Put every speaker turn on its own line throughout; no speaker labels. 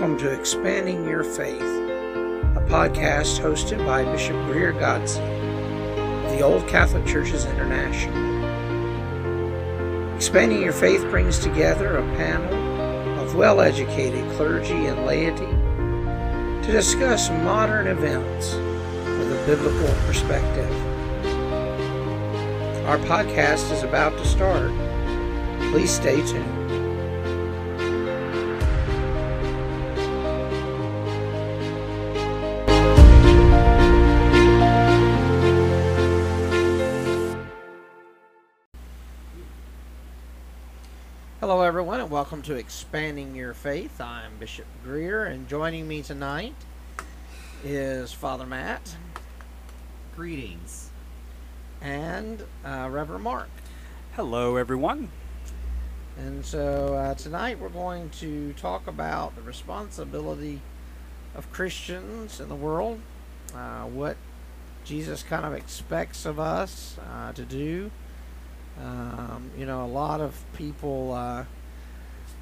Welcome to Expanding Your Faith, a podcast hosted by Bishop Greer Godsey of the Old Catholic Churches International. Expanding Your Faith brings together a panel of well educated clergy and laity to discuss modern events with a biblical perspective. Our podcast is about to start. Please stay tuned. Welcome to Expanding Your Faith. I'm Bishop Greer, and joining me tonight is Father Matt
Greetings.
and uh, Reverend Marc.
Hello, everyone.
And so uh, tonight we're going to talk about the responsibility of Christians in the world, uh, what Jesus kind of expects of us uh, to do. Um, you know, a lot of people uh,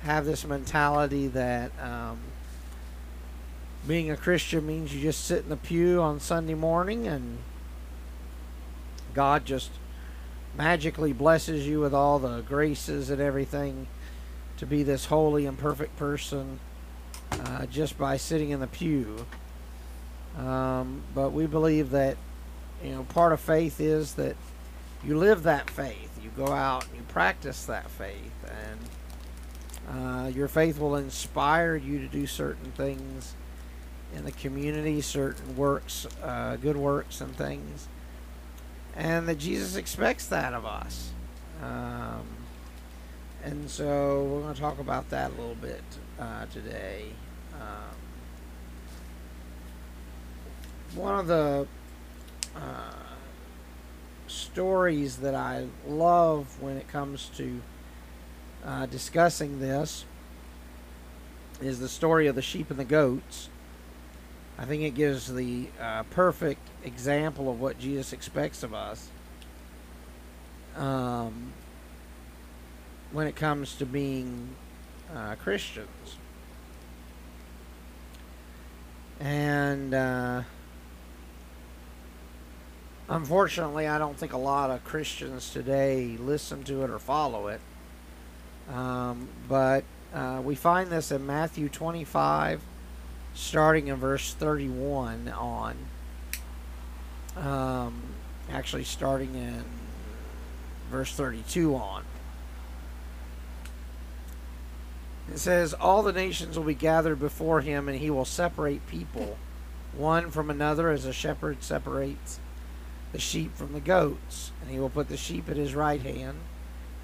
have this mentality that um, being a Christian means you just sit in the pew on Sunday morning and God just magically blesses you with all the graces and everything to be this holy and perfect person uh, just by sitting in the pew. Um, but we believe that you know part of faith is that you live that faith. You go out and you practice that faith, and uh, your faith will inspire you to do certain things in the community, certain works, uh, good works, and things and that Jesus expects that of us. Um, and so we're going to talk about that a little bit uh, today. Um, one of the uh, stories that I love when it comes to uh, discussing this is the story of the sheep and the goats. I think it gives the uh, perfect example of what Jesus expects of us um, when it comes to being uh, Christians. And uh, unfortunately, I don't think a lot of Christians today listen to it or follow it. Um, but uh, we find this in Matthew 25 starting in verse 31 on. Um, actually, starting in verse 32 on. It says, All the nations will be gathered before him, and he will separate people one from another as a shepherd separates the sheep from the goats. And he will put the sheep at his right hand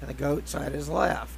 and the goats at his left.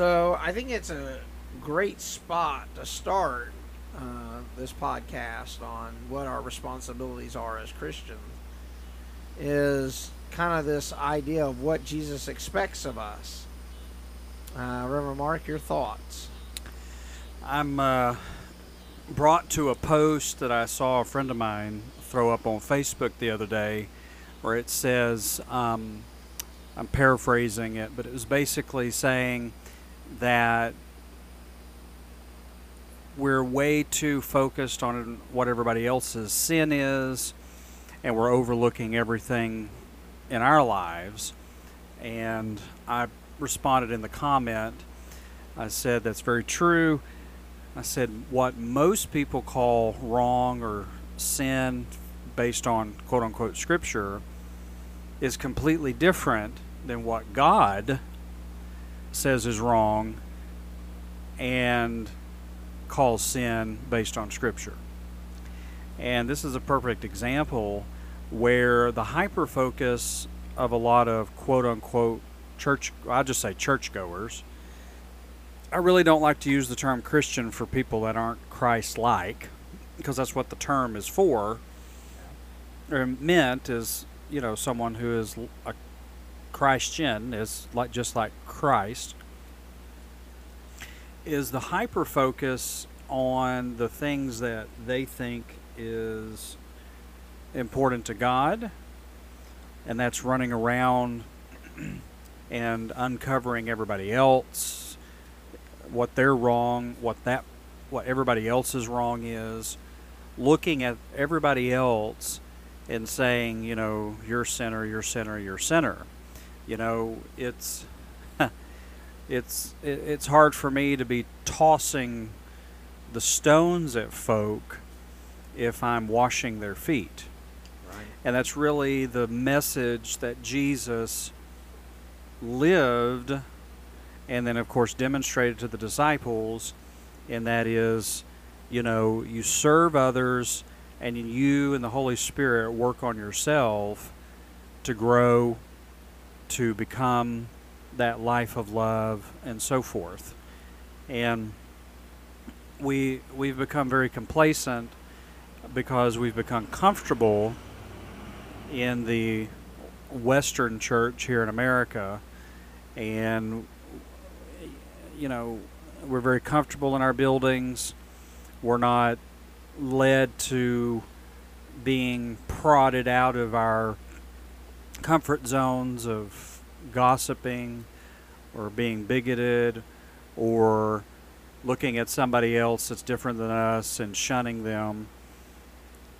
So I think it's a great spot to start uh, this podcast on what our responsibilities are as Christians. Is kind of this idea of what Jesus expects of us. Uh, Reverend Marc, your thoughts?
I'm uh, brought to a post that I saw a friend of mine throw up on Facebook the other day where it says, um, I'm paraphrasing it, but it was basically saying that we're way too focused on what everybody else's sin is and we're overlooking everything in our lives. And I responded in the comment. I said, That's very true. I said, What most people call wrong or sin based on quote unquote scripture is completely different than what God says is wrong and calls sin based on scripture. And this is a perfect example where the hyper focus of a lot of quote unquote church, I'll just say churchgoers. I really don't like to use the term Christian for people that aren't Christ like because that's what the term is for. Or meant is, you know, someone who is a Christian, is like just like Christ, is the hyper focus on the things that they think is important to God, and that's running around and uncovering everybody else, what they're wrong, what that what everybody else's wrong is, looking at everybody else and saying, you know, you're sinner, you're sinner, you're sinner. You know, it's it's it's hard for me to be tossing the stones at folk if I'm washing their feet.
Right.
And that's really the message that Jesus lived and then, of course, demonstrated to the disciples. And that is, you know, you serve others and you and the Holy Spirit work on yourself to grow, to become that life of love, and so forth. And we we've become very complacent because we've become comfortable in the Western church here in America, and you know we're very comfortable in our buildings. We're not led to being prodded out of our comfort zones of gossiping or being bigoted or looking at somebody else that's different than us and shunning them.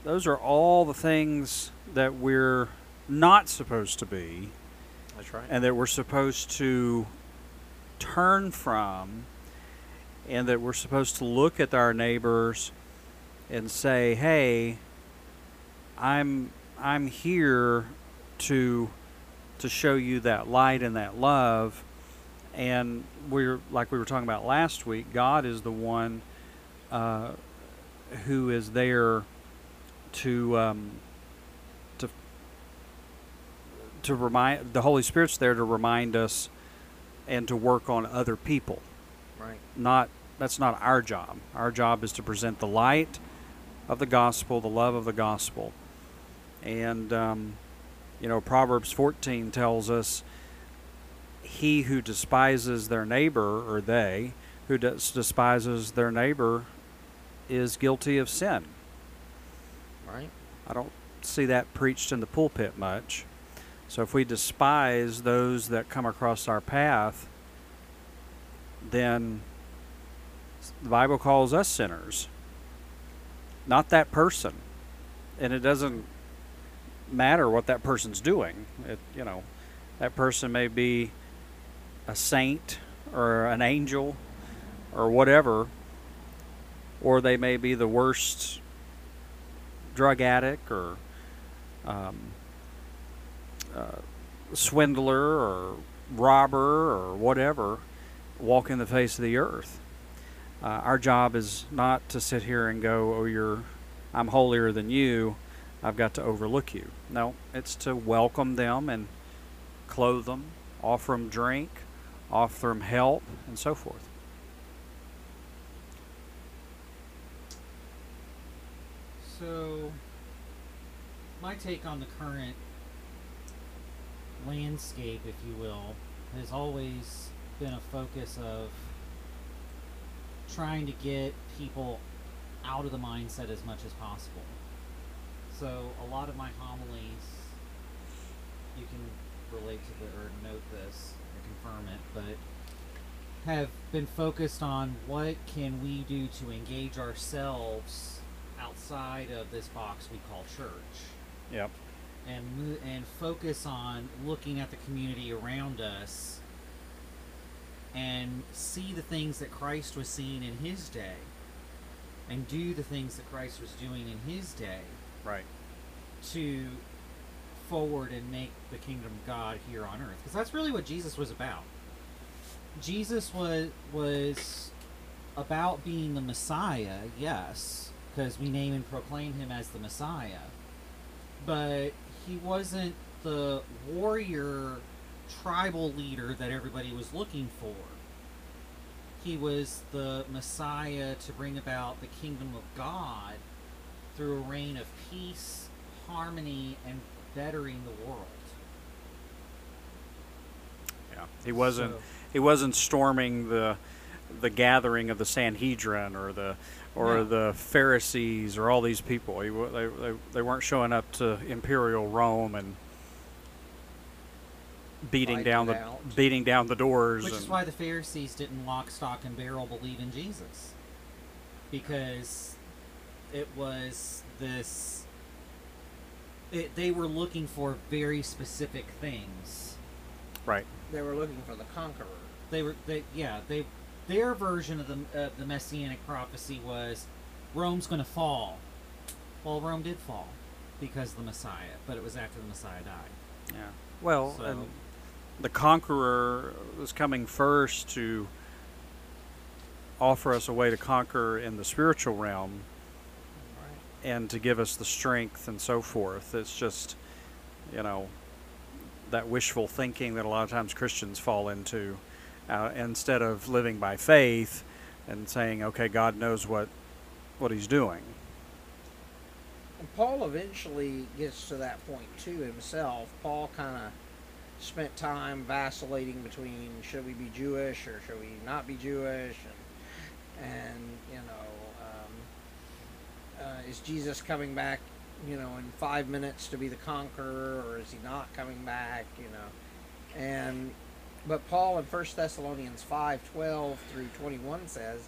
Those are all the things that we're not supposed to be
That's right.
and that we're supposed to turn from and that we're supposed to look at our neighbors and say, "Hey, I'm I'm here to to show you that light and that love." And we're like we were talking about last week. God is the one uh, who is there to um, to to remind the Holy Spirit's there to remind us and to work on other people.
Right.
Not that's not our job. Our job is to present the light of the gospel, the love of the gospel, and um, you know Proverbs 14 tells us, "He who despises their neighbor, or they who des- despises their neighbor, is guilty of sin."
Right.
I don't see that preached in the pulpit much. So if we despise those that come across our path, then the Bible calls us sinners, not that person. And it doesn't matter what that person's doing. It, you know, that person may be a saint or an angel or whatever, or they may be the worst drug addict or um, uh, swindler or robber or whatever walking the face of the earth. Uh, our job is not to sit here and go, "Oh, you're I'm holier than you. I've got to overlook you. No, it's to welcome them and clothe them, offer them drink, offer them help, and so forth.
So, my take on the current landscape, if you will, has always been a focus of trying to get people out of the mindset as much as possible. So, a lot of my homilies, you can relate to the or note this or confirm it, but have been focused on what can we do to engage ourselves outside of this box we call church
Yep.
and and focus on looking at the community around us and see the things that Christ was seeing in his day and do the things that Christ was doing in his day
Right.
to forward and make the kingdom of God here on earth because that's really what Jesus was about. Jesus was was about being the Messiah, yes, because we name and proclaim him as the Messiah. But he wasn't the warrior tribal leader that everybody was looking for. He was the Messiah to bring about the kingdom of God through a reign of peace, harmony, and bettering the world.
Yeah. He wasn't.
So-
he wasn't storming the the gathering of the Sanhedrin or the or
No.
the Pharisees or all these people. He, they, they, they weren't showing up to imperial Rome and beating down the
out.
beating down the doors.
Which is why the Pharisees didn't lock, stock, and barrel believe in Jesus. Because it was this. It, they were looking for very specific things.
right.
They were looking for the conqueror.
They were, they, yeah, they, their version of the of the messianic prophecy was, Rome's going to fall. Well, Rome did fall because of the Messiah, but it was after the Messiah died.
Yeah. Well,
So-
and the conqueror was coming first to offer us a way to conquer in the spiritual realm
Right.
And to give us the strength and so forth. It's just, you know, that wishful thinking that a lot of times Christians fall into. Uh, instead of living by faith and saying, okay, God knows what, what He's doing.
And Paul eventually gets to that point too himself. Paul kind of spent time vacillating between should we be Jewish or should we not be Jewish, and and you know, um, uh, is Jesus coming back, you know, in five minutes to be the conqueror, or is he not coming back, you know, and but Paul in First Thessalonians five twelve through twenty one says.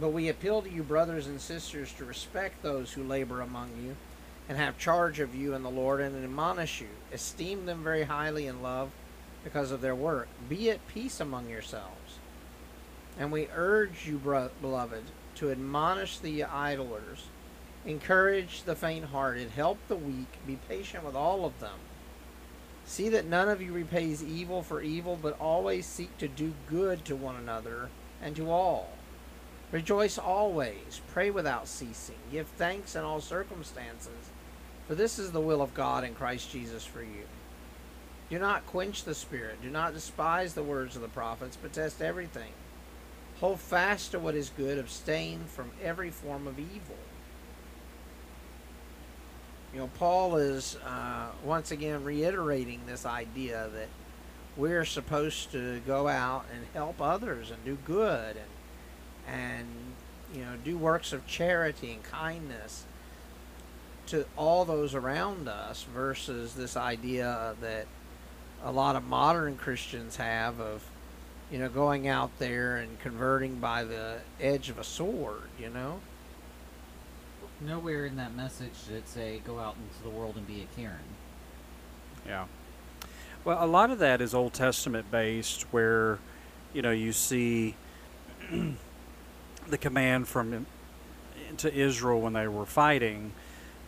But we appeal to you, brothers and sisters, to respect those who labor among you and have charge of you in the Lord and admonish you. Esteem them very highly in love because of their work. Be at peace among yourselves. And we urge you, bro- beloved, to admonish the idlers, encourage the faint hearted, help the weak, be patient with all of them. See that none of you repays evil for evil, but always seek to do good to one another and to all. Rejoice always, pray without ceasing, give thanks in all circumstances, for this is the will of God in Christ Jesus for you. Do not quench the Spirit, do not despise the words of the prophets, but test everything. Hold fast to what is good, abstain from every form of evil. You know, Paul is uh, once again reiterating this idea that we're supposed to go out and help others and do good and and you know do works of charity and kindness to all those around us versus this idea that a lot of modern Christians have of you know going out there and converting by the edge of a sword you know
Nowhere in that message did it say go out into the world and be a Karen.
Yeah. Well, a lot of that is Old Testament based, where you know you see the command from to Israel when they were fighting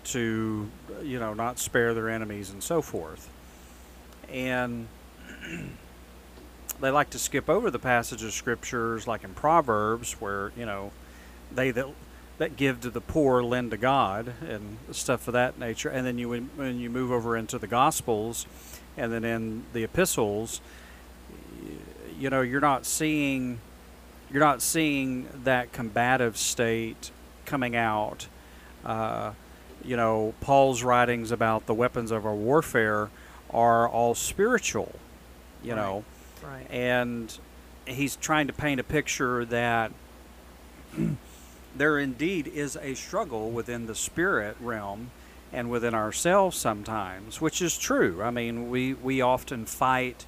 to you know not spare their enemies and so forth, and they like to skip over the passage of scriptures like in Proverbs where you know they that that give to the poor lend to God and stuff of that nature. And then you when, when you move over into the Gospels, and then in the epistles, you know you're not seeing you're not seeing that combative state coming out. Uh, you know, Paul's writings about the weapons of our warfare are all spiritual. You
Right.
know,
Right.
and he's trying to paint a picture that there indeed is a struggle within the spirit realm and within ourselves sometimes, which is true. I mean, we, we often fight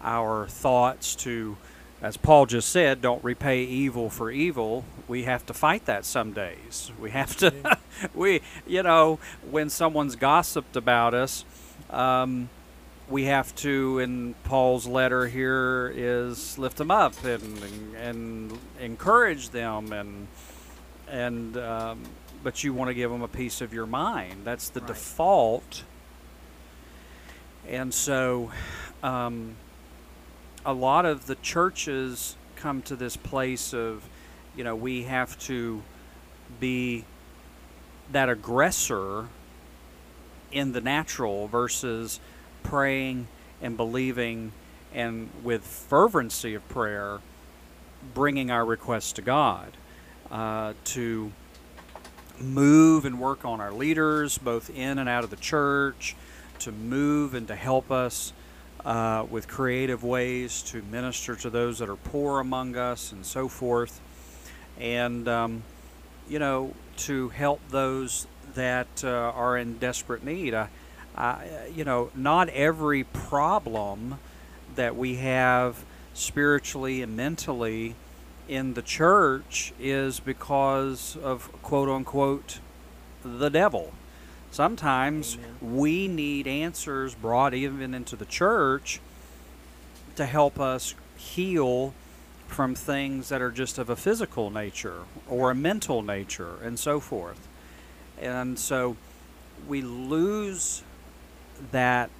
our thoughts to, as Paul just said, don't repay evil for evil. We have to fight that some days. We have to, we, you know, when someone's gossiped about us, um, we have to, in Paul's letter here, is lift them up and and, and encourage them, and and um, but you want to give them a piece of your mind. That's the
Right.
default. And so, um, a lot of the churches come to this place of, you know, we have to be that aggressor in the natural versus praying and believing and with fervency of prayer bringing our requests to God uh, to move and work on our leaders both in and out of the church to move and to help us uh, with creative ways to minister to those that are poor among us and so forth. And um, you know to help those that uh, are in desperate need. I, You know, not every problem that we have spiritually and mentally in the church is because of quote unquote the devil. Sometimes
Amen.
we need answers brought even into the church to help us heal from things that are just of a physical nature or a mental nature and so forth. And so we lose that,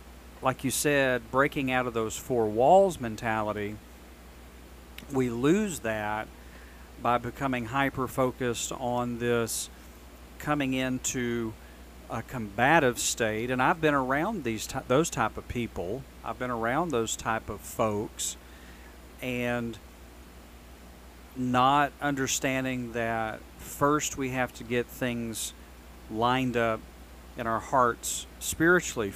like you said, breaking out of those four walls mentality, we lose that by becoming hyper focused on this coming into a combative state. And I've been around these ty- those type of people. I've been around those type of folks, and not understanding that first we have to get things lined up in our hearts spiritually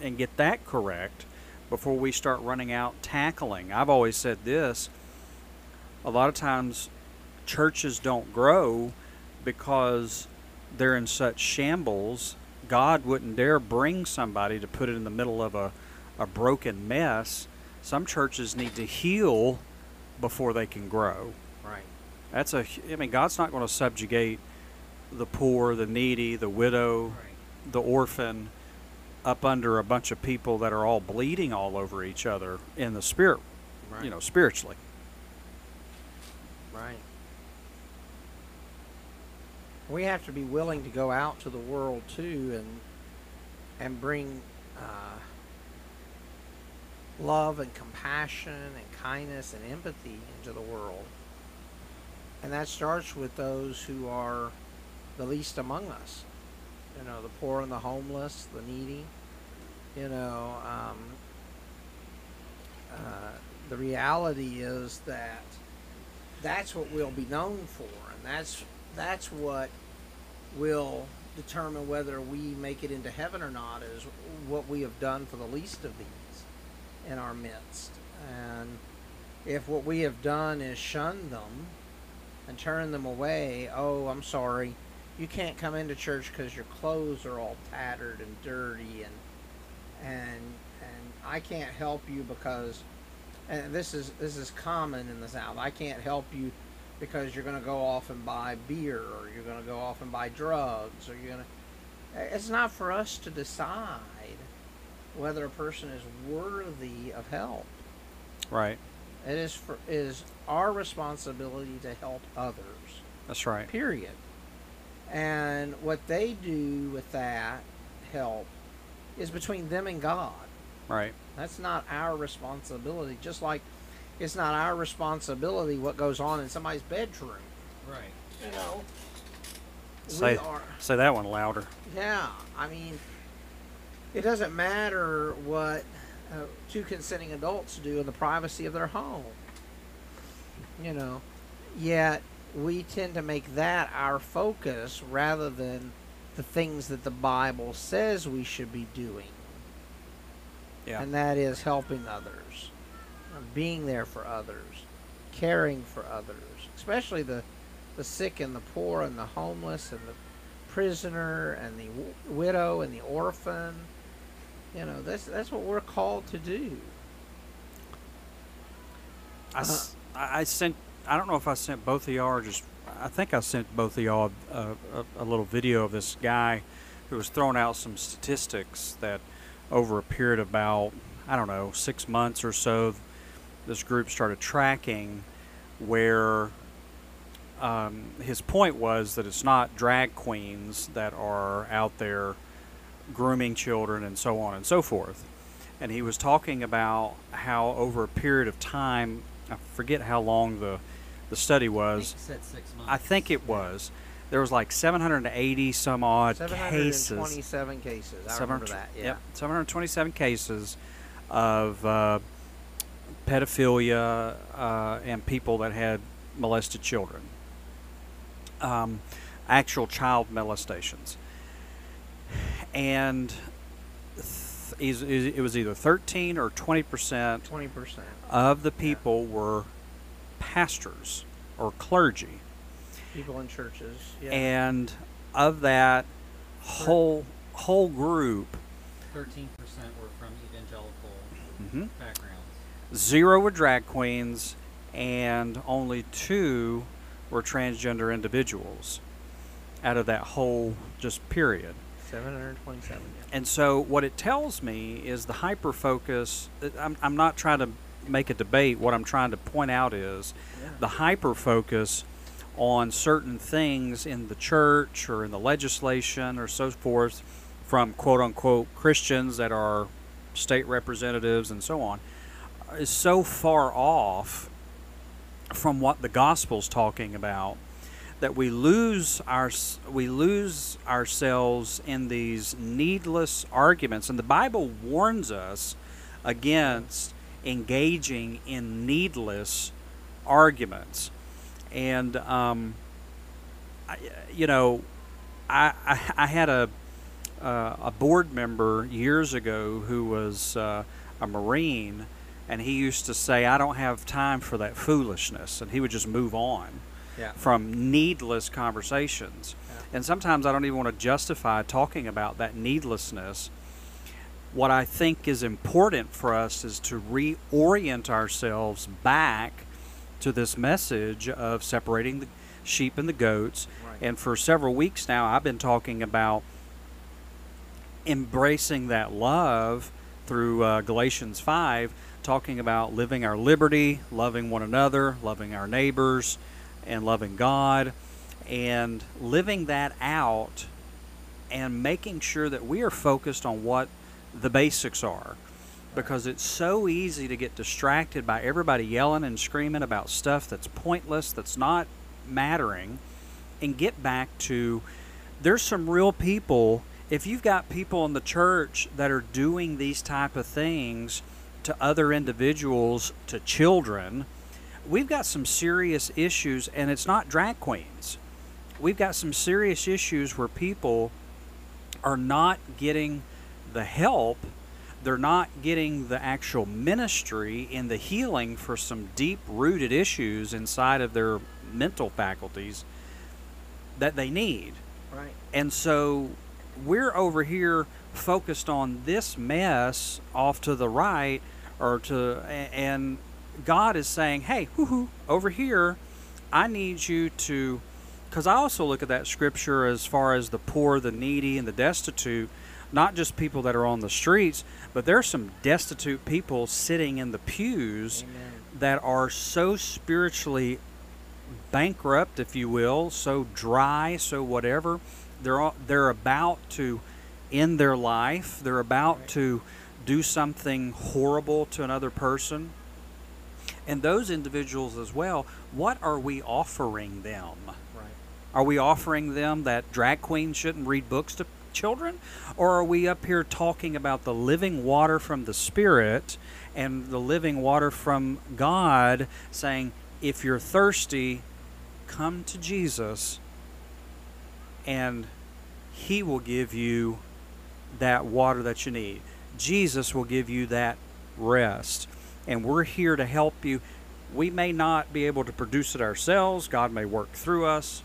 and get that correct before we start running out tackling. I've always said this a lot of times churches don't grow because they're in such shambles. God wouldn't dare bring somebody to put it in the middle of a, a broken mess. Some churches need to heal before they can grow.
Right.
That's a, I mean, God's not going to subjugate the poor, the needy, the widow, the orphan up under a bunch of people that are all bleeding all over each other in the spirit,
Right.
you know, spiritually.
Right. We have to be willing to go out to the world too, and and bring uh, love and compassion and kindness and empathy into the world. And that starts with those who are the least among us. You know, the poor and the homeless, the needy. You know, um, uh, the reality is that that's what we'll be known for, and that's that's what will determine whether we make it into heaven or not. Is what we have done for the least of these in our midst, and if what we have done is shun them and turn them away, oh, I'm sorry, you can't come into church because your clothes are all tattered and dirty, and and and I can't help you because and this is this is common in the South. I can't help you because you're going to go off and buy beer, or you're going to go off and buy drugs, or you're going to. It's not for us to decide whether a person is worthy of help.
Right.
It is for it is our responsibility to help others.
That's right.
Period. And what they do with that help is between them and God.
Right.
That's not our responsibility. Just like it's not our responsibility what goes on in somebody's bedroom.
Right.
You know,
Say-
we are.
Say that one louder.
Yeah, I mean, it doesn't matter what uh, two consenting adults do in the privacy of their home. You know, yet we tend to make that our focus rather than the things that the Bible says we should be doing.
Yeah.
And that is helping others, uh, being there for others, caring for others, especially the, the sick and the poor and the homeless and the prisoner and the w- widow and the orphan. You know, that's that's what we're called to do.
I I sent. I don't know if I sent both of y'all or just. I think I sent both of y'all a, a, a little video of this guy who was throwing out some statistics that over a period of about I don't know six months or so, this group started tracking where um, his point was that it's not drag queens that are out there grooming children and so on and so forth. And he was talking about how over a period of time, I forget how long the the study
I think
was.
said six months.
I think it was. There was like 780 some odd cases.
727 cases. I remember that. Yeah.
Yep, 727 cases of uh, pedophilia uh, and people that had molested children. Um, actual child molestations. And th- is- is- it was either 13 or 20 percent
20%.
of the people were pastors or clergy.
People in churches. Yeah.
And of that whole whole group,
Thirteen percent were from evangelical
mhm,
backgrounds.
zero were drag queens, and only two were transgender individuals out of that whole just period.
727. Yeah.
And so, what it tells me is the hyper focus. I'm, I'm not trying to make a debate. What I'm trying to point out is
Yeah.
the hyper focus on certain things in the church or in the legislation or so forth from quote unquote Christians that are state representatives and so on is so far off from what the gospel's talking about that we lose our we lose ourselves in these needless arguments and the bible warns us against engaging in needless arguments and um, I, you know I, I, I had a uh, a board member years ago who was uh, a marine and he used to say i don't have time for that foolishness and he would just move on
Yeah.
from needless conversations.
Yeah.
And sometimes I don't even want to justify talking about that needlessness. What I think is important for us is to reorient ourselves back to this message of separating the sheep and the goats.
Right.
And for several weeks now, I've been talking about embracing that love through uh, Galatians 5, talking about living our liberty, loving one another, loving our neighbors, and loving God, and living that out and making sure that we are focused on what the basics are. Because it's so easy to get distracted by everybody yelling and screaming about stuff that's pointless, that's not mattering, and get back to there's some real people if you've got people in the church that are doing these type of things to other individuals to children we've got some serious issues and it's not drag queens we've got some serious issues where people are not getting the help they're not getting the actual ministry in the healing for some deep rooted issues inside of their mental faculties that they need
Right.
and so we're over here focused on this mess off to the right or to and God is saying, "Hey, whoo over here, I need you to cuz I also look at that scripture as far as the poor, the needy and the destitute, not just people that are on the streets, but there's some destitute people sitting in the pews
Amen.
that are so spiritually bankrupt, if you will, so dry, so whatever. They're all, they're about to end their life. They're about
Right.
to do something horrible to another person. And those individuals as well, what are we offering them?
Right.
Are we offering them that drag queens shouldn't read books to children? Or are we up here talking about the living water from the Spirit and the living water from God saying, if you're thirsty, come to Jesus and He will give you that water that you need. Jesus will give you that rest. And we're here to help you. We may not be able to produce it ourselves, God may work through us,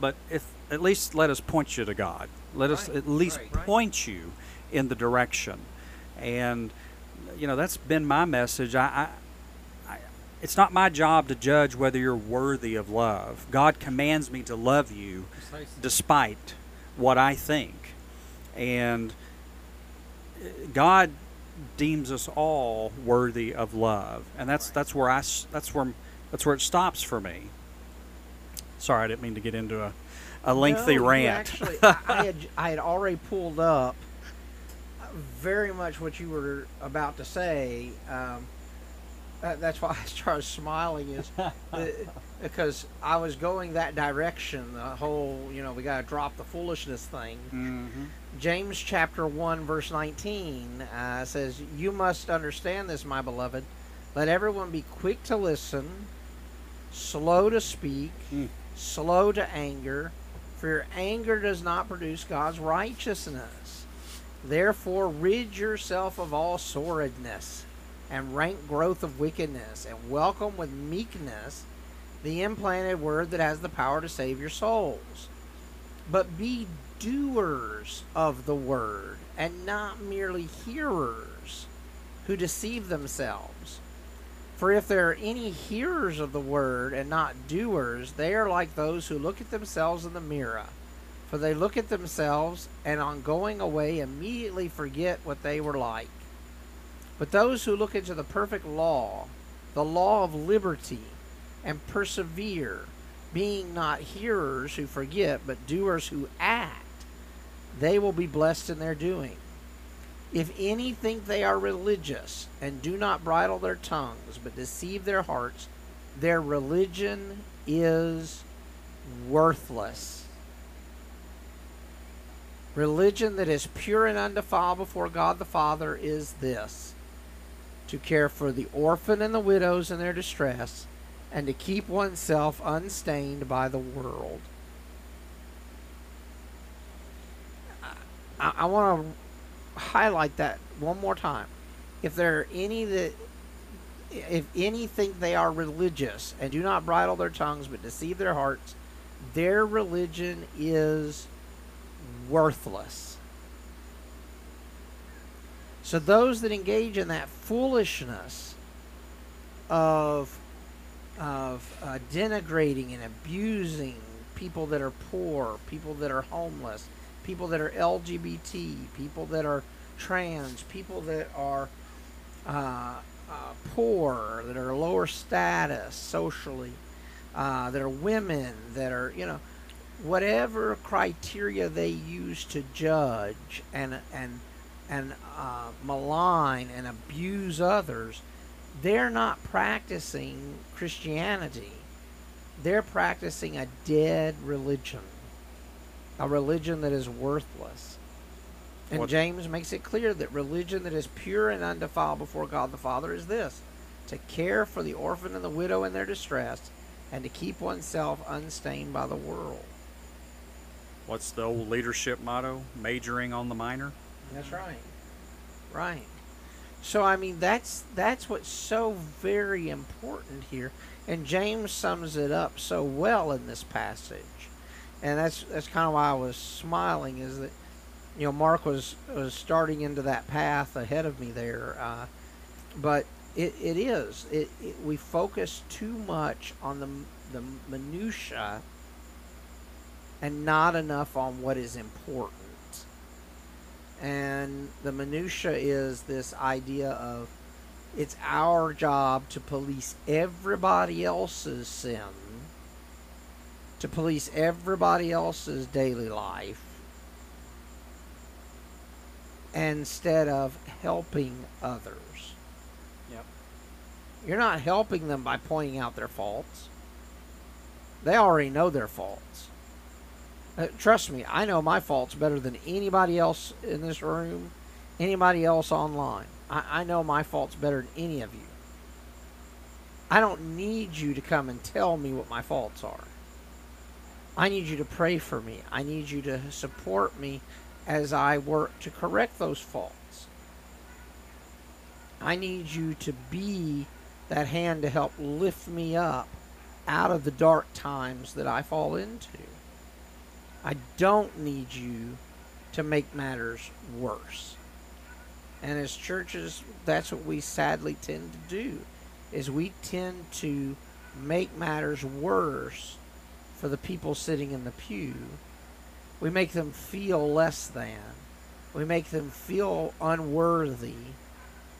but if at least let us point you to God. Let us
Right,
at least
right, right.
point you in the direction. And you know, that's been my message. I, I, I it's not my job to judge whether you're worthy of love. God commands me to love you
Precisely.
despite what I think. And uh, God deems us all worthy of love, and that's
Right.
that's where I that's where that's where it stops for me. Sorry, I didn't mean to get into a, a lengthy
No,
rant.
Actually, I, I had I had already pulled up very much what you were about to say. Um, that, that's why I started smiling is the, because I was going that direction. The whole, you know, we got to drop the foolishness thing.
hmm
James chapter 1 verse 19 uh, says, "You must understand this, my beloved. Let everyone be quick to listen, slow to speak,
Mm.
Slow to anger, for your anger does not produce God's righteousness. Therefore, rid yourself of all sordidness and rank growth of wickedness, and welcome with meekness the implanted word that has the power to save your souls. But be doers of the word, and not merely hearers who deceive themselves. For if there are any hearers of the word and not doers, they are like those who look at themselves in the mirror. For they look at themselves and on going away immediately forget what they were like. But those who look into the perfect law, the law of liberty, and persevere, being not hearers who forget, but doers who act, they will be blessed in their doing. If any think they are religious and do not bridle their tongues, but deceive their hearts, their religion is worthless. Religion that is pure and undefiled before God the Father is this to care for the orphan and the widows in their distress, and to keep oneself unstained by the world. I, I want to highlight that one more time. If there are any that, if any think they are religious and do not bridle their tongues but deceive their hearts, their religion is worthless. So those that engage in that foolishness of of uh, denigrating and abusing people that are poor, people that are homeless, people that are LGBT, people that are trans, people that are uh, uh, poor, that are lower status socially, uh, that are women, that are you know whatever criteria they use to judge and and and uh, malign and abuse others, they're not practicing Christianity. They're practicing a dead religion, a religion that is worthless. And
What-
James makes it clear that religion that is pure and undefiled before God the Father is this to care for the orphan and the widow in their distress, and to keep oneself unstained by the world.
What's the old leadership motto? Majoring on the minor.
That's right. Right. So I mean that's that's what's so very important here. And James sums it up so well in this passage. And that's that's kind of why I was smiling is that you know Marc was was starting into that path ahead of me there. Uh, but it, it is it, it we focus too much on the the minutia and not enough on what is important and the minutia is this idea of it's our job to police everybody else's sin to police everybody else's daily life instead of helping others
Yep.
you're not helping them by pointing out their faults they already know their faults Uh, trust me, I know my faults better than anybody else in this room, anybody else online. I, I know my faults better than any of you. I don't need you to come and tell me what my faults are. I need you to pray for me. I need you to support me as I work to correct those faults. I need you to be that hand to help lift me up out of the dark times that I fall into. I don't need you to make matters worse. And as churches, that's what we sadly tend to do is we tend to make matters worse for the people sitting in the pew. We make them feel less than. We make them feel unworthy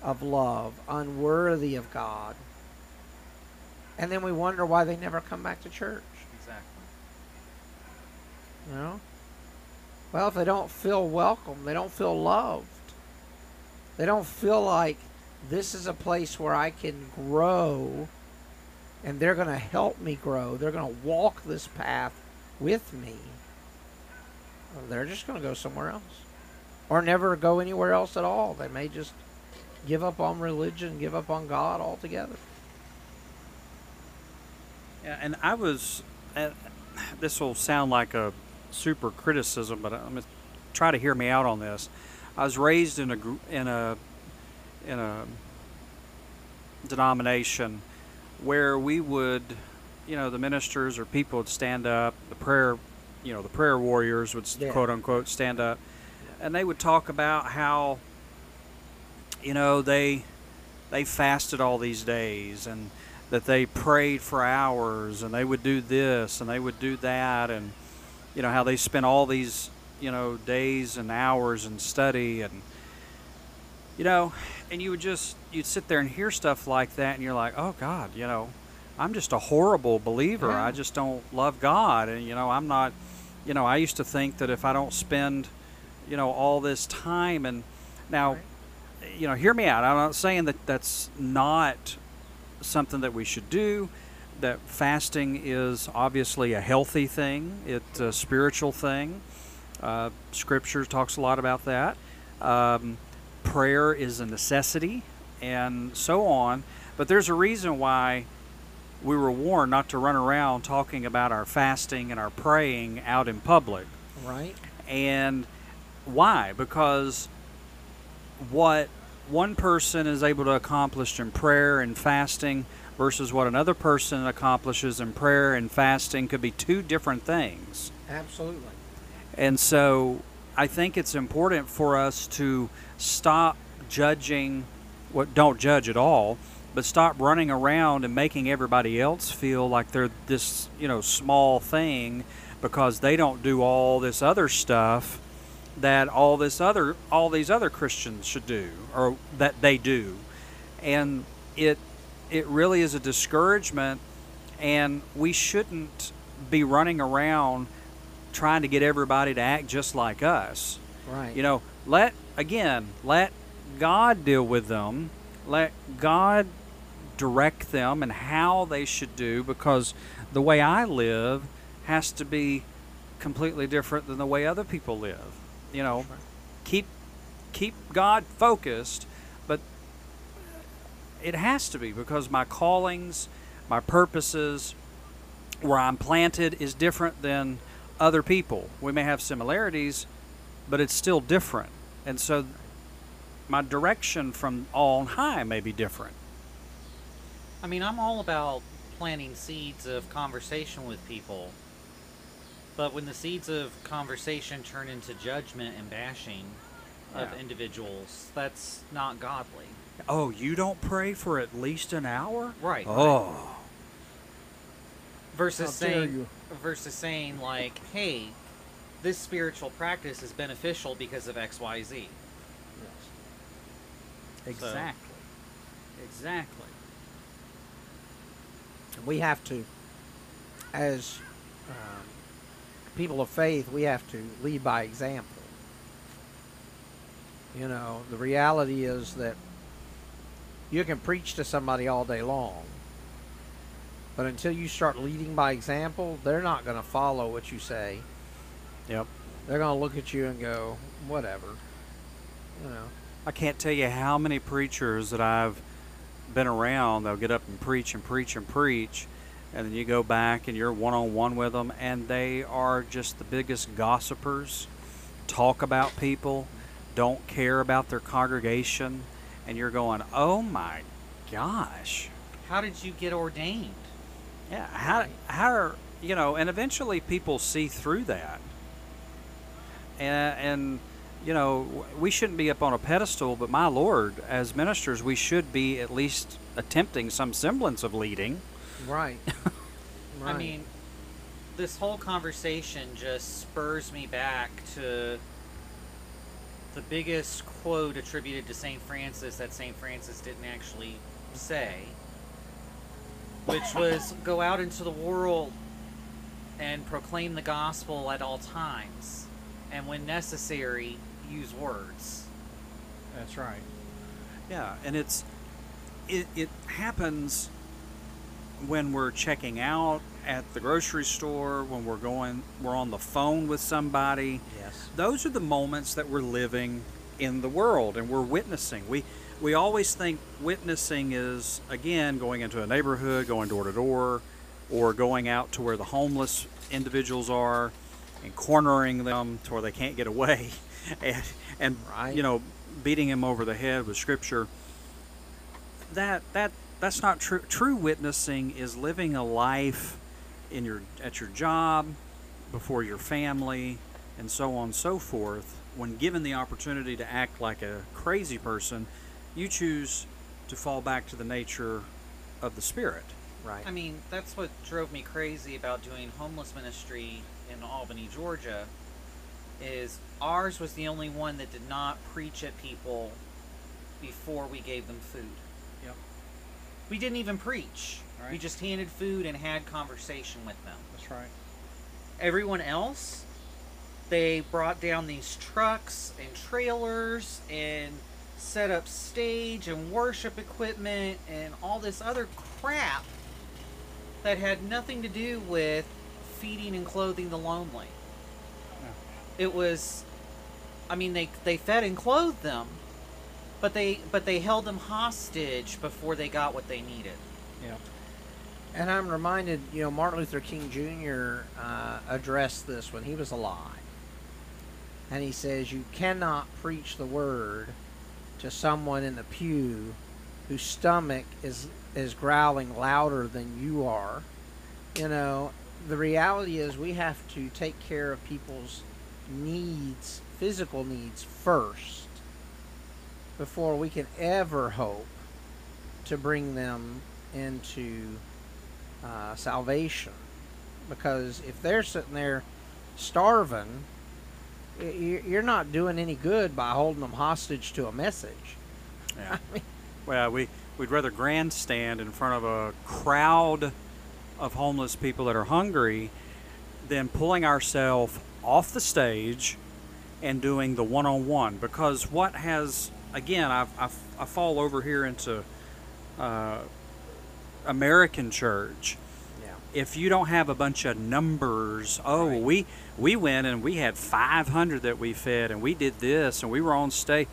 of love, unworthy of God. And then we wonder why they never come back to church.
Exactly.
You know? Well, if they don't feel welcome, they don't feel loved. They don't feel like this is a place where I can grow and they're going to help me grow. They're going to walk this path with me. They're just going to go somewhere else or never go anywhere else at all. They may just give up on religion, give up on God altogether.
Yeah, and I was. Uh, this will sound like a super criticism, but I'm gonna try to hear me out on this. I was raised in a in a in a denomination where we would, you know, the ministers or people would stand up, the prayer, you know, the prayer warriors would
Yeah.
quote unquote stand up, and they would talk about how, you know, they they fasted all these days and that they prayed for hours and they would do this and they would do that and you know how they spent all these you know days and hours and study and you know and you would just you'd sit there and hear stuff like that and you're like oh god you know i'm just a horrible believer.
Yeah.
i just don't love god. And you know i'm not you know i used to think that if i don't spend you know all this time and now
Right.
you know hear me out. I'm not saying that that's not something that we should do that fasting is obviously a healthy thing. It's a spiritual thing. Uh, scripture talks a lot about that. Um, prayer is a necessity and so on but there's a reason why we were warned not to run around talking about our fasting and our praying out in public
Right?
and why? Because what one person is able to accomplish in prayer and fasting versus what another person accomplishes in prayer and fasting could be two different things.
Absolutely.
And so I think it's important for us to stop judging don't judge at all, but stop running around and making everybody else feel like they're this, you know, small thing because they don't do all this other stuff that all this other all these other Christians should do or that they do. And it it really is a discouragement and we shouldn't be running around trying to get everybody to act just like us.
Right.
You know, let again, let God deal with them. Let God direct them and how they should do because the way I live has to be completely different than the way other people live. You know, keep keep God focused, but it has to be because my callings, my purposes, where I'm planted is different than other people. We may have similarities, but it's still different. And so my direction from on high may be different.
I mean, I'm all about planting seeds of conversation with people. But when the seeds of conversation turn into judgment and bashing of
Yeah.
individuals, that's not godly.
Oh, you don't pray for at least an hour?
Right.
Oh.
Versus
How
saying
you.
versus saying like, "Hey, this spiritual practice is beneficial because of XYZ."
Exactly. Exactly.
we have to, as um, people of faith, we have to lead by example. You know, the reality is that you can preach to somebody all day long, but until you start leading by example, they're not going to follow what you say.
Yep.
They're going to look at you and go, whatever. You know.
I can't tell you how many preachers that I've been around. They'll get up and preach and preach and preach, and then you go back and you're one on one with them, and they are just the biggest gossipers. Talk about people, don't care about their congregation, and you're going, "Oh my gosh,
How did you get ordained?
yeah, how how are you know?" And eventually, people see through that, and and you know, we shouldn't be up on a pedestal, but my Lord, as ministers, we should be at least attempting some semblance of leading.
Right.
I mean, this whole conversation just spurs me back to the biggest quote attributed to St. Francis that St. Francis didn't actually say, which was go out into the world and proclaim the gospel at all times, and when necessary, use words.
That's right. Yeah, and it's it it happens when we're checking out at the grocery store, when we're going we're on the phone with somebody.
yes.
Those are the moments that we're living in the world and we're witnessing. We we always think witnessing is again going into a neighborhood, going door to door, or going out to where the homeless individuals are and cornering them to where they can't get away and and
Right.
you know beating him over the head with scripture that that that's not true true witnessing is living a life in your at your job before your family and so on and so forth when given the opportunity to act like a crazy person you choose to fall back to the nature of the spirit
Right.
I mean, that's what drove me crazy about doing homeless ministry in Albany, Georgia. Is ours was the only one that did not preach at people before we gave them food.
Yep.
We didn't even preach. We just handed food and had conversation with them.
that's right
Everyone else, they brought down these trucks and trailers and set up stage and worship equipment and all this other crap that had nothing to do with feeding and clothing the lonely. It was I mean they they fed and clothed them, but they but they held them hostage before they got what they needed.
yeah
And I'm reminded, you know, Martin Luther King Jr. Uh, addressed this when he was alive. And he says, You cannot preach the word to someone in the pew whose stomach is, is growling louder than you are. You know, the reality is we have to take care of people's needs, physical needs, first before we can ever hope to bring them into uh, salvation. Because if they're sitting there starving, you're not doing any good by holding them hostage to a message.
yeah
I mean,
Well, we we'd rather grandstand in front of a crowd of homeless people that are hungry than pulling ourselves off the stage and doing the one-on-one. Because what has again, I I, I fall over here into uh, American church.
yeah.
If you don't have a bunch of numbers, oh,
Right.
we we went and we had 500 that we fed, and we did this, and we were on stage.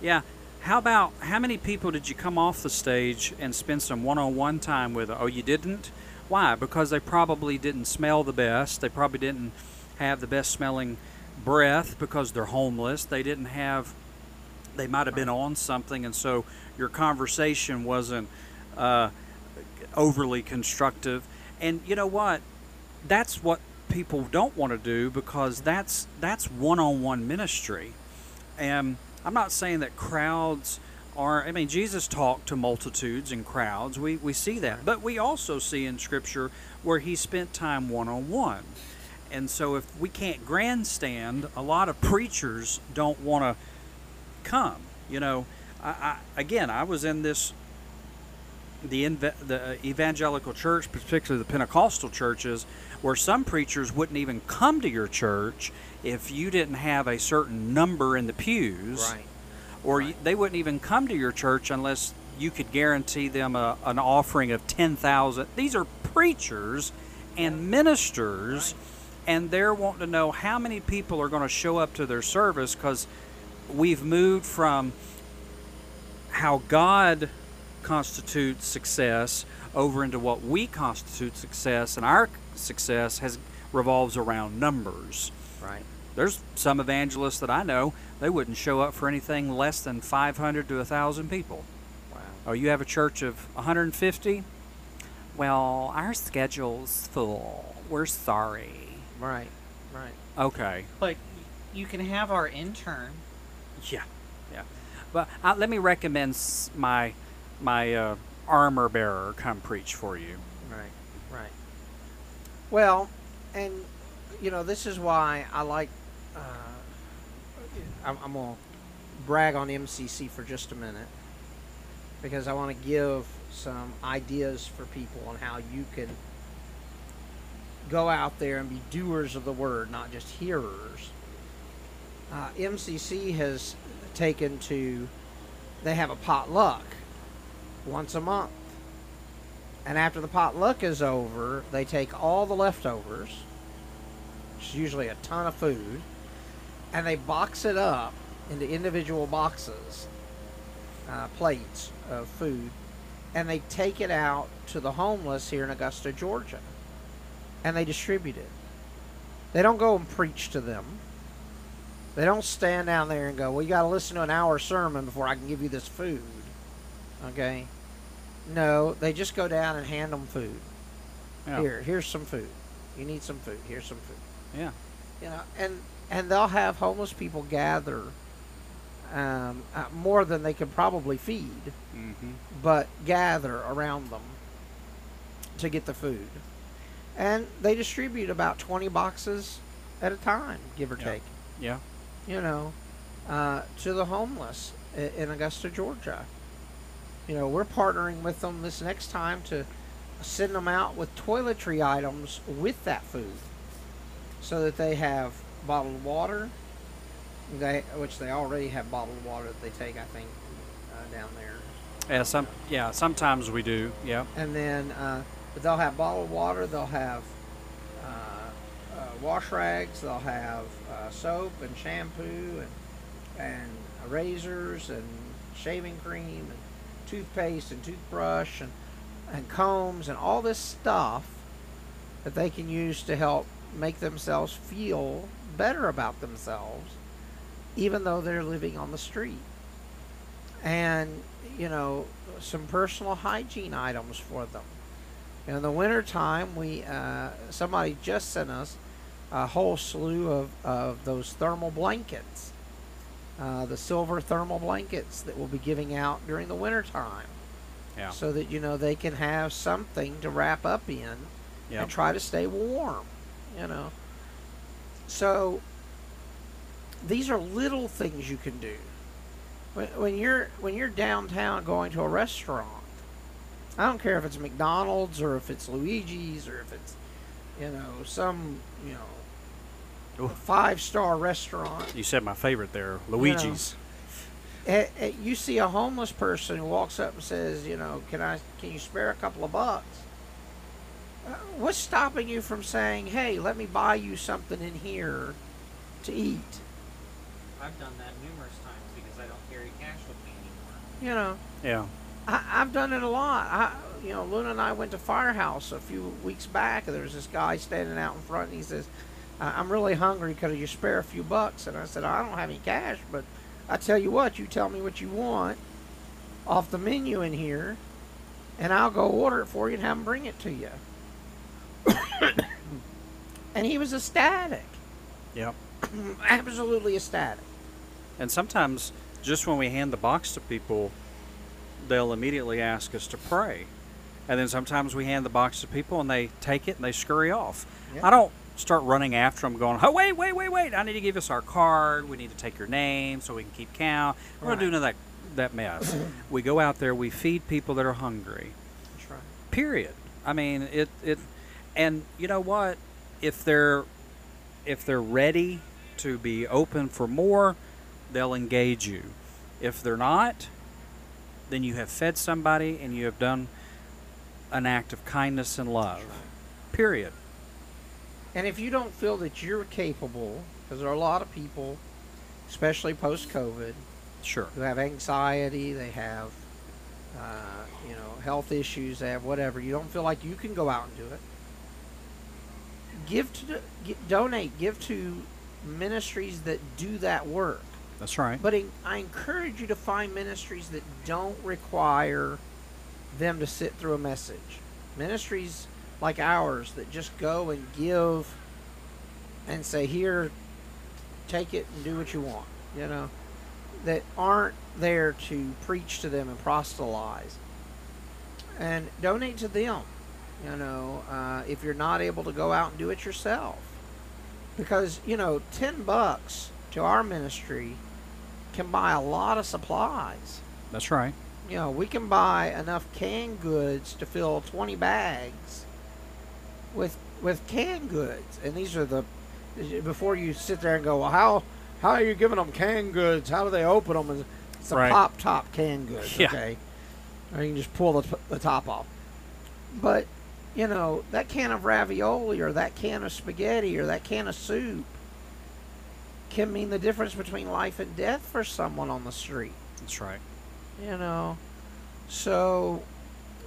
Yeah. How about how many people did you come off the stage and spend some one-on-one time with? Oh, you didn't. Why? Because they probably didn't smell the best. They probably didn't have the best smelling breath because they're homeless. They didn't have. They might have been on something, and so your conversation wasn't uh, overly constructive. And you know what? That's what people don't want to do because that's that's one-on-one ministry. And I'm not saying that crowds are. I mean, Jesus talked to multitudes and crowds. We we see that, but we also see in Scripture where he spent time one-on-one. And so, if we can't grandstand, a lot of preachers don't want to come. You know, I, I, again, I was in this the the evangelical church, particularly the Pentecostal churches, where some preachers wouldn't even come to your church if you didn't have a certain number in the pews,
Right.
or
right.
they wouldn't even come to your church unless you could guarantee them a, an offering of ten thousand. These are preachers and ministers, and they're wanting to know how many people are going to show up to their service because we've moved from how God constitutes success over into what we constitute success, and our success has revolves around numbers.
Right.
There's some evangelists that I know they wouldn't show up for anything less than 500 to 1,000 people.
Wow.
Oh, you have a church of 150? Well, our schedule's full. We're sorry.
Right. Right.
Okay.
But you can have our intern.
Yeah. Yeah. But uh, let me recommend my my uh, armor bearer come preach for you.
Right, right. Well, and you know this is why I like. Uh, I'm, I'm gonna brag on MCC for just a minute because I want to give some ideas for people on how you can go out there and be doers of the word, not just hearers. Uh, MCC has taken to. They have a potluck once a month. And after the potluck is over, they take all the leftovers, which is usually a ton of food, and they box it up into individual boxes, uh, plates of food, and they take it out to the homeless here in Augusta, Georgia, and they distribute it. They don't go and preach to them. They don't stand down there and go, "Well, you got to listen to an hour sermon before I can give you this food." Okay. No, they just go down and hand them food.
Yeah.
Here, here's some food. You need some food. Here's some food.
Yeah.
You know, and and they'll have homeless people gather um, uh, more than they can probably feed,
Mm-hmm.
but gather around them to get the food, and they distribute about twenty boxes at a time, give or
Yeah.
take.
Yeah.
You know, uh, to the homeless in Augusta, Georgia. You know, we're partnering with them this next time to send them out with toiletry items with that food, so that they have bottled water. They, which they already have bottled water that they take, I think, uh, down there.
Yeah. Some. Yeah. Sometimes we do. Yeah.
And then, uh, but they'll have bottled water. They'll have uh, uh, wash rags. They'll have uh, soap and shampoo and and razors and shaving cream and toothpaste and toothbrush and and combs and all this stuff that they can use to help make themselves feel better about themselves, even though they're living on the street. And you know, some personal hygiene items for them. In the wintertime, we uh, somebody just sent us a whole slew of, of those thermal blankets, uh, the silver thermal blankets that we'll be giving out during the wintertime,
Yeah.
so that you know they can have something to wrap up in
Yeah.
and try to stay warm. You know, so these are little things you can do when, when you're when you're downtown going to a restaurant. I don't care if it's McDonald's or if it's Luigi's or if it's you know some you know five star restaurant.
You said my favorite there, Luigi's.
Eh, eh, you see a homeless person who walks up and says, you know, can I can you spare a couple of bucks? Uh, what's stopping you from saying, hey, let me buy you something in here to eat?
I've done that numerous times because I don't carry cash with me anymore.
You know,
Yeah.
I, I've done it a lot. I, you know, Luna and I went to Firehouse a few weeks back, and there was this guy standing out in front, and he says, "I- "I'm really hungry. Could you spare a few bucks?" And I said, "I don't have any cash, but I tell you what, you tell me what you want off the menu in here, and I'll go order it for you and have them bring it to you." and he was ecstatic,
Yep.
absolutely ecstatic.
And sometimes, just when we hand the box to people, they'll immediately ask us to pray. And then sometimes we hand the box to people and they take it and they scurry off.
Yeah.
I don't start running after them going, oh, wait, wait, wait, wait. I need to give us our card. We need to take your name so we can keep count. We're
Right.
not doing that, that mess. we go out there, we feed people that are hungry.
That's right.
Period. I mean, it, it, and you know what? If they're, if they're ready to be open for more, they'll engage you. If they're not, then you have fed somebody and you have done an act of kindness and love. Period.
And if you don't feel that you're capable, because there are a lot of people, especially post COVID,
Sure.
who have anxiety, they have, uh, you know, health issues, they have whatever. You don't feel like you can go out and do it. Give to, gi- donate, give to ministries that do that work.
That's right.
But I encourage you to find ministries that don't require them to sit through a message. Ministries like ours that just go and give and say, here, take it and do what you want, you know, that aren't there to preach to them and proselytize. And donate to them, you know, uh, if you're not able to go out and do it yourself. Because, you know, 10 bucks to our ministry can buy a lot of supplies.
That's right.
You know, we can buy enough canned goods to fill 20 bags with with canned goods. And these are the before you sit there and go, well, how how are you giving them canned goods? How do they open them? It's a
Right.
pop top canned goods,
Yeah.
okay? Or you can just pull the, the top off. But you know that can of ravioli or that can of spaghetti or that can of soup can mean the difference between life and death for someone on the street
That's right.
you know so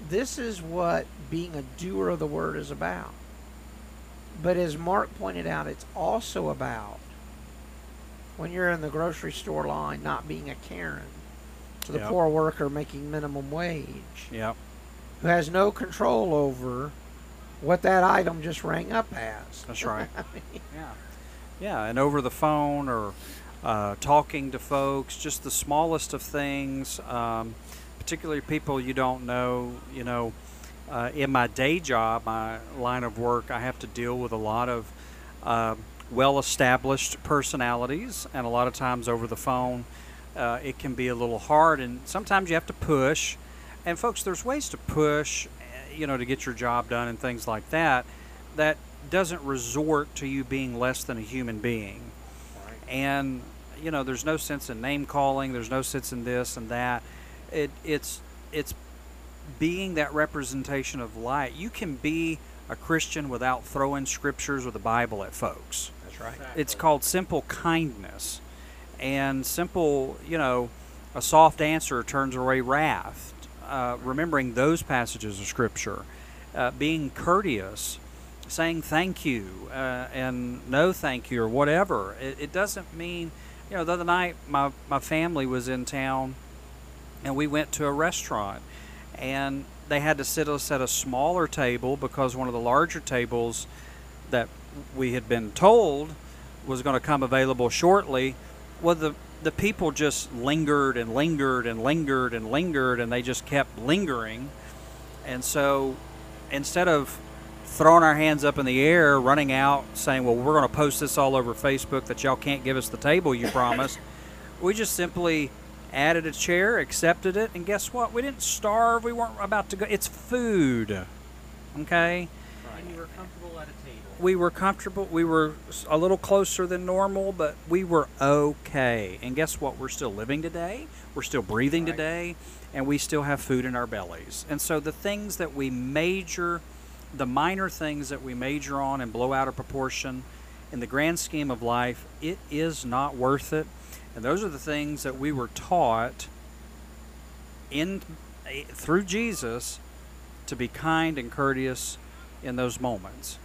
this is what being a doer of the word is about but as Marc pointed out it's also about when you're in the grocery store line not being a karen to the
Yep.
poor worker making minimum wage
Yep.
who has no control over what that item just rang up as
That's right. yeah. Yeah, and over the phone or uh, talking to folks, just the smallest of things, um, particularly people you don't know. You know, uh, in my day job, my line of work, I have to deal with a lot of uh, well established personalities, and a lot of times over the phone, uh, it can be a little hard, and sometimes you have to push. And, folks, there's ways to push, eh, you know, to get your job done and things like that that doesn't resort to you being less than a human being. And you know, there's no sense in name calling. There's no sense in this and that. It it's it's being that representation of light. You can be a Christian without throwing scriptures or the Bible at folks.
that's right
It's called simple kindness. And simple, you know, a soft answer turns away wrath. Uh, remembering those passages of Scripture. Uh, being courteous, saying thank you uh, and no thank you or whatever. It, it doesn't mean, you know, the other night my, my family was in town and we went to a restaurant and they had to sit us at a smaller table because one of the larger tables that we had been told was going to come available shortly. Well, the the people just lingered and lingered and lingered and lingered, and they just kept lingering. And so, instead of throwing our hands up in the air, running out, saying, "Well, we're going to post this all over Facebook that y'all can't give us the table you promised," we just simply added a chair, accepted it, and guess what? We didn't starve. We weren't about to go. It's food. Okay
And you were comfortable at a table.
we were comfortable. We were a little closer than normal, but we were okay. And guess what? We're still living today. We're still breathing
Right.
today, and we still have food in our bellies. And so the things that we major, the minor things that we major on and blow out of proportion, in the grand scheme of life, it is not worth it. And those are the things that we were taught in through Jesus to be kind and courteous in those moments.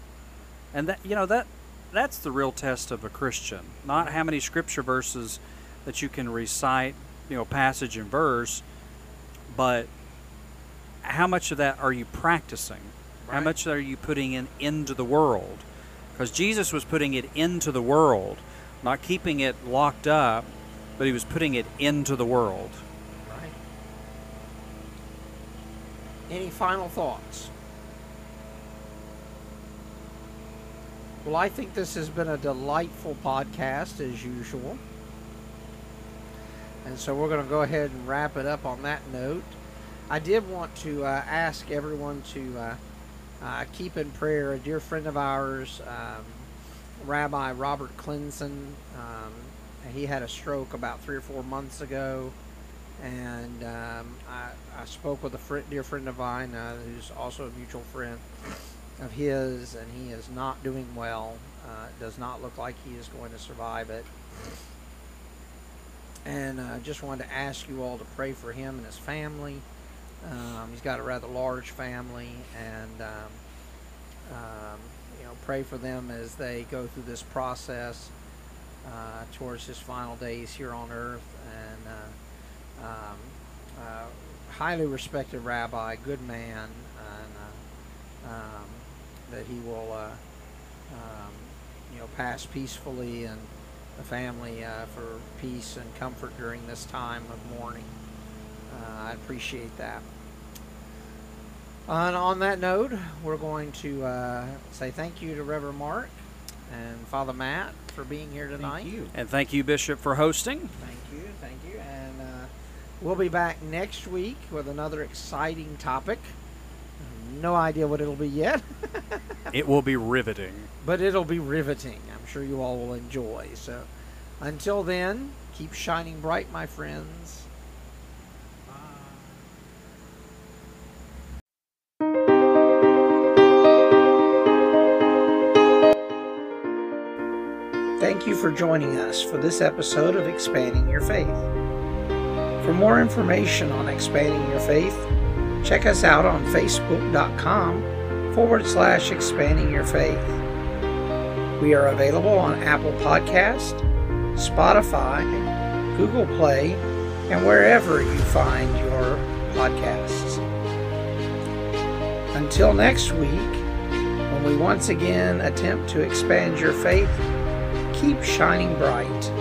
And that you know that that's the real test of a Christian. Not how many scripture verses that you can recite, you know, passage and verse, but how much of that are you practicing? How much are you putting in into the world? Because Jesus was putting it into the world, not keeping it locked up, but he was putting it into the world.
Right. Any final thoughts? Well, I think this has been a delightful podcast as usual. And so we're going to go ahead and wrap it up on that note. I did want to uh, ask everyone to uh, uh, keep in prayer a dear friend of ours, um, Rabbi Robert Clinton. Um, he had a stroke about three or four months ago and um, I, I spoke with a fri dear friend of mine uh, who's also a mutual friend, of his, and he is not doing well. Uh, it does not look like he is going to survive it. And I uh, just wanted to ask you all to pray for him and his family. Um, he's got a rather large family, and um, um, you know, pray for them as they go through this process uh, towards his final days here on earth. And uh, um, uh, highly respected rabbi, good man, and uh, um, that he will, uh, um, you know, pass peacefully and the family uh, for peace and comfort during this time of mourning. Uh, I appreciate that. And on that note, we're going to uh, say thank you to Reverend Marc and Father Matt for being here tonight.
Thank you.
And thank you, Bishop, for hosting.
Thank you, thank you. And uh, we'll be back next week with another exciting topic. No idea what it'll be yet.
it will be riveting.
But it'll be riveting. I'm sure you all will enjoy. So until then, keep shining bright, my friends. Thank you for joining us for this episode of Expanding Your Faith. For more information on expanding your faith, check us out on facebook.com forward slash expanding your faith. We are available on Apple Podcast, Spotify, Google Play, and wherever you find your podcasts. Until next week, when we once again attempt to expand your faith, keep shining bright.